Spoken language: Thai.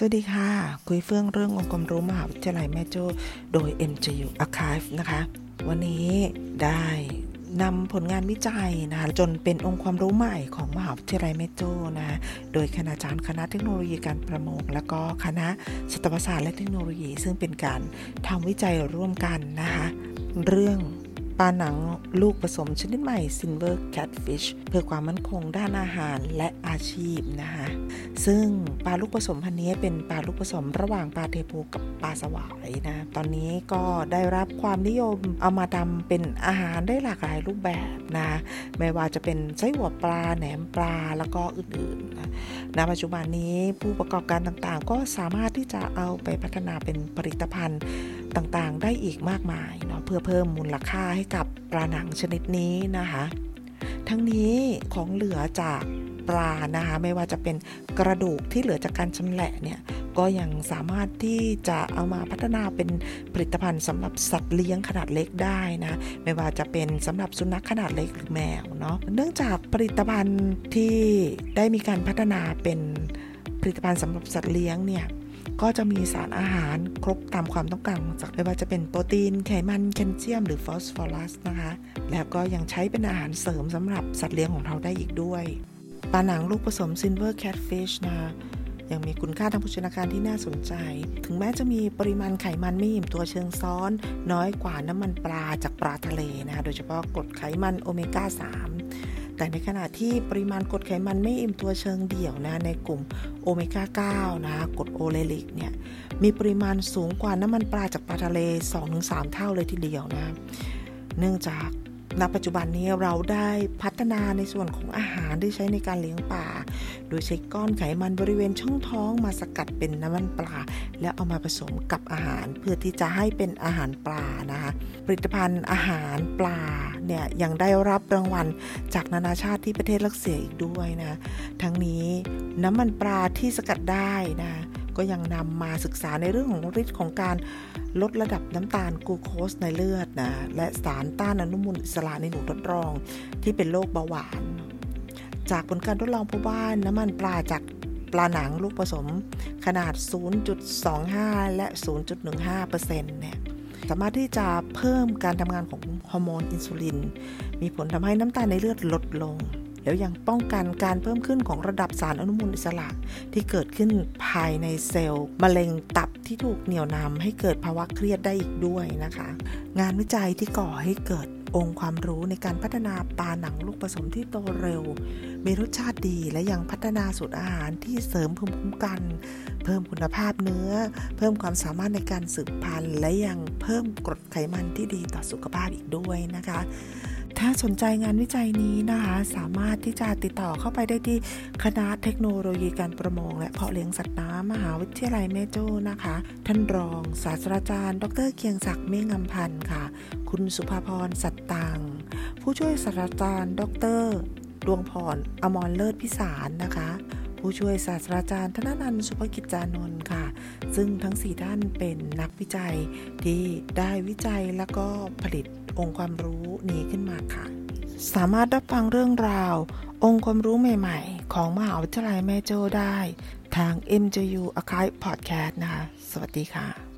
สวัสดีค่ะ คุยเฟื่องเรื่ององค์ความรู้มหาวิทยาลัยแม่โจ้โดย MJU Archive นะคะ วันนี้ได้นำผลงานวิจัยนะคะจนเป็นองค์ความรู้ใหม่ของมหาวิทยาลัยแม่โจ้นะโดยคณาจารย์คณะเทคโนโลยีการประมง และก็คณะสัตวศาสตร์และเทคโนโลยี ซึ่งเป็นการทำวิจัยร่วมกันนะคะเรื่อง ปลาหนังลูกผสมชนิดใหม่ Silver Catfish เพื่อความมั่นคงด้านอาหารและอาชีพนะคะซึ่งปลาลูกผสมพันนี้เป็นปลาลูกผสมระหว่างปลาเทพูกับปลาสวายนะตอนนี้ก็ได้รับความนิยมเอามาทำเป็นอาหารได้หลากหลายรูปแบบนะไม่ว่าจะเป็นไส้หัวปลาแหนมปลาแล้วก็อื่นๆนะณปัจจุบันนี้ผู้ประกอบการต่างๆ ก็สามารถที่จะเอาไปพัฒนาเป็นผลิตภัณฑ์ต่างๆ ได้อีกมากมายเนาะเพื่อเพิ่มมูลค่าให้กับปลาหนังชนิดนี้นะคะ ทั้งนี้ของเหลือจากปลานะคะไม่ว่าจะเป็นกระดูกที่เหลือจากการชำแหละเนี่ย ก็ยังสามารถที่จะเอามาพัฒนาเป็นผลิตภัณฑ์สำหรับสัตว์เลี้ยงขนาดเล็กได้นะไม่ว่าจะเป็นสำหรับสุนัขขนาดเล็กหรือแมวเนาะเนื่องจากผลิตภัณฑ์ที่ได้มีการพัฒนาเป็นผลิตภัณฑ์สำหรับสัตว์เลี้ยงเนี่ยก็จะมีสารอาหารครบตามความต้องการจากไม่ว่าจะเป็นโปรตีนไขมันแคลเซียม หรือฟอสฟอรัสนะคะ แล้วก็ยังใช้เป็นอาหารเสริมสำหรับสัตว์เลี้ยงของเราได้อีกด้วยปลาหนังลูกผสม Silver Catfish นะ ยังมีคุณค่าทางโภชนาการที่น่าสนใจ ถึงแม้จะมีปริมาณไขมันไม่อิ่มตัวเชิงซ้อน น้อยกว่าน้ำมันปลาจากปลาทะเลนะคะโดยเฉพาะกรดไขมันโอเมก้า 3แต่ในขณะที่ปริมาณกรดไขมันไม่อิ่มตัวเชิงเดี่ยวนะในกลุ่มโอเมก้า 9 นะกรดโอเลลิกเนี่ยมีปริมาณสูงกว่าน้ำมันปลาจากปลาทะเล 2-3 เท่าเลยทีเดียวนะ เนื่องจาก ณปัจจุบันนี้เราได้พัฒนาในส่วนของอาหารที่ใช้ในการเลี้ยงปลา โดยใช้ก้อนไขมันบริเวณช่องท้องมาสกัดเป็นน้ำมันปลา แล้วเอามาผสมกับอาหาร เพื่อที่จะให้เป็นอาหารปลานะคะผลิตภัณฑ์อาหารปลาเนี่ยยังได้รับรางวัลจากนานาชาติที่ประเทศรัสเซียอีกด้วยนะ ทั้งนี้น้ำมันปลาที่สกัดได้นะ ก็ยังนำมาศึกษาในเรื่องของฤทธิ์ของการลดระดับน้ำตาลกลูโคสในเลือดนะและสารต้านอนุมูลอิสระในหนูทดลอง ที่เป็นโรคเบาหวาน จากผลการทดลองพบว่าน้ำมันปลาจากปลาหนังลูกผสมขนาด 0.25 และ 0.15%เนี่ยสามารถที่จะเพิ่มการทำงานของฮอร์โมนอินซูลิน มีผลทำให้น้ำตาลในเลือดลดลง แล้วยังป้องกันการเพิ่มขึ้นของระดับสารอนุมูลอิสระ ที่เกิดขึ้นภายในเซลล์มะเร็งตับที่ถูกเหนี่ยวนำให้เกิดภาวะเครียดได้อีกด้วยนะคะ งานวิจัยที่ก่อให้เกิดองค์ความรู้ในการพัฒนาปลาหนังลูกผสมที่โตเร็ว มีรสชาติดีและยังพัฒนาสูตรอาหารที่เสริมภูมิคุ้มกัน เพิ่มคุณภาพเนื้อ เพิ่มความสามารถในการสืบพันธุ์ และยังเพิ่มกรดไขมันที่ดีต่อสุขภาพอีกด้วยนะคะ ถ้าสนใจงานวิจัยนี้นะคะ สามารถที่จะติดต่อเข้าไปได้ที่คณะเทคโนโลยีการประมง และเพาะเลี้ยงสัตว์น้ำมหาวิทยาลัยแม่โจ้นะคะ ท่านรองศาสตราจารย์ ดรเกียงศักดิ์เมฆงำพันธ์ค่ะ คุณสุภาพรสัตตัง ผู้ช่วยศาสตราจารย์ ดรดวงพรอมรเลิศพิสารนะคะผู้ช่วยศาสตราจารย์ธนนันสุภกิจจานนท์ค่ะ ซึ่งทั้ง 4 ท่านเป็นนักวิจัยที่ได้วิจัยแล้วก็ผลิต องค์ความรู้นี้ขึ้นมาค่ะ สามารถรับฟังเรื่องราว องค์ความรู้ใหม่ๆ ของมหาวิทยาลัยแม่โจ้ได้ ทาง MJU Archive Podcast นะคะ สวัสดีค่ะ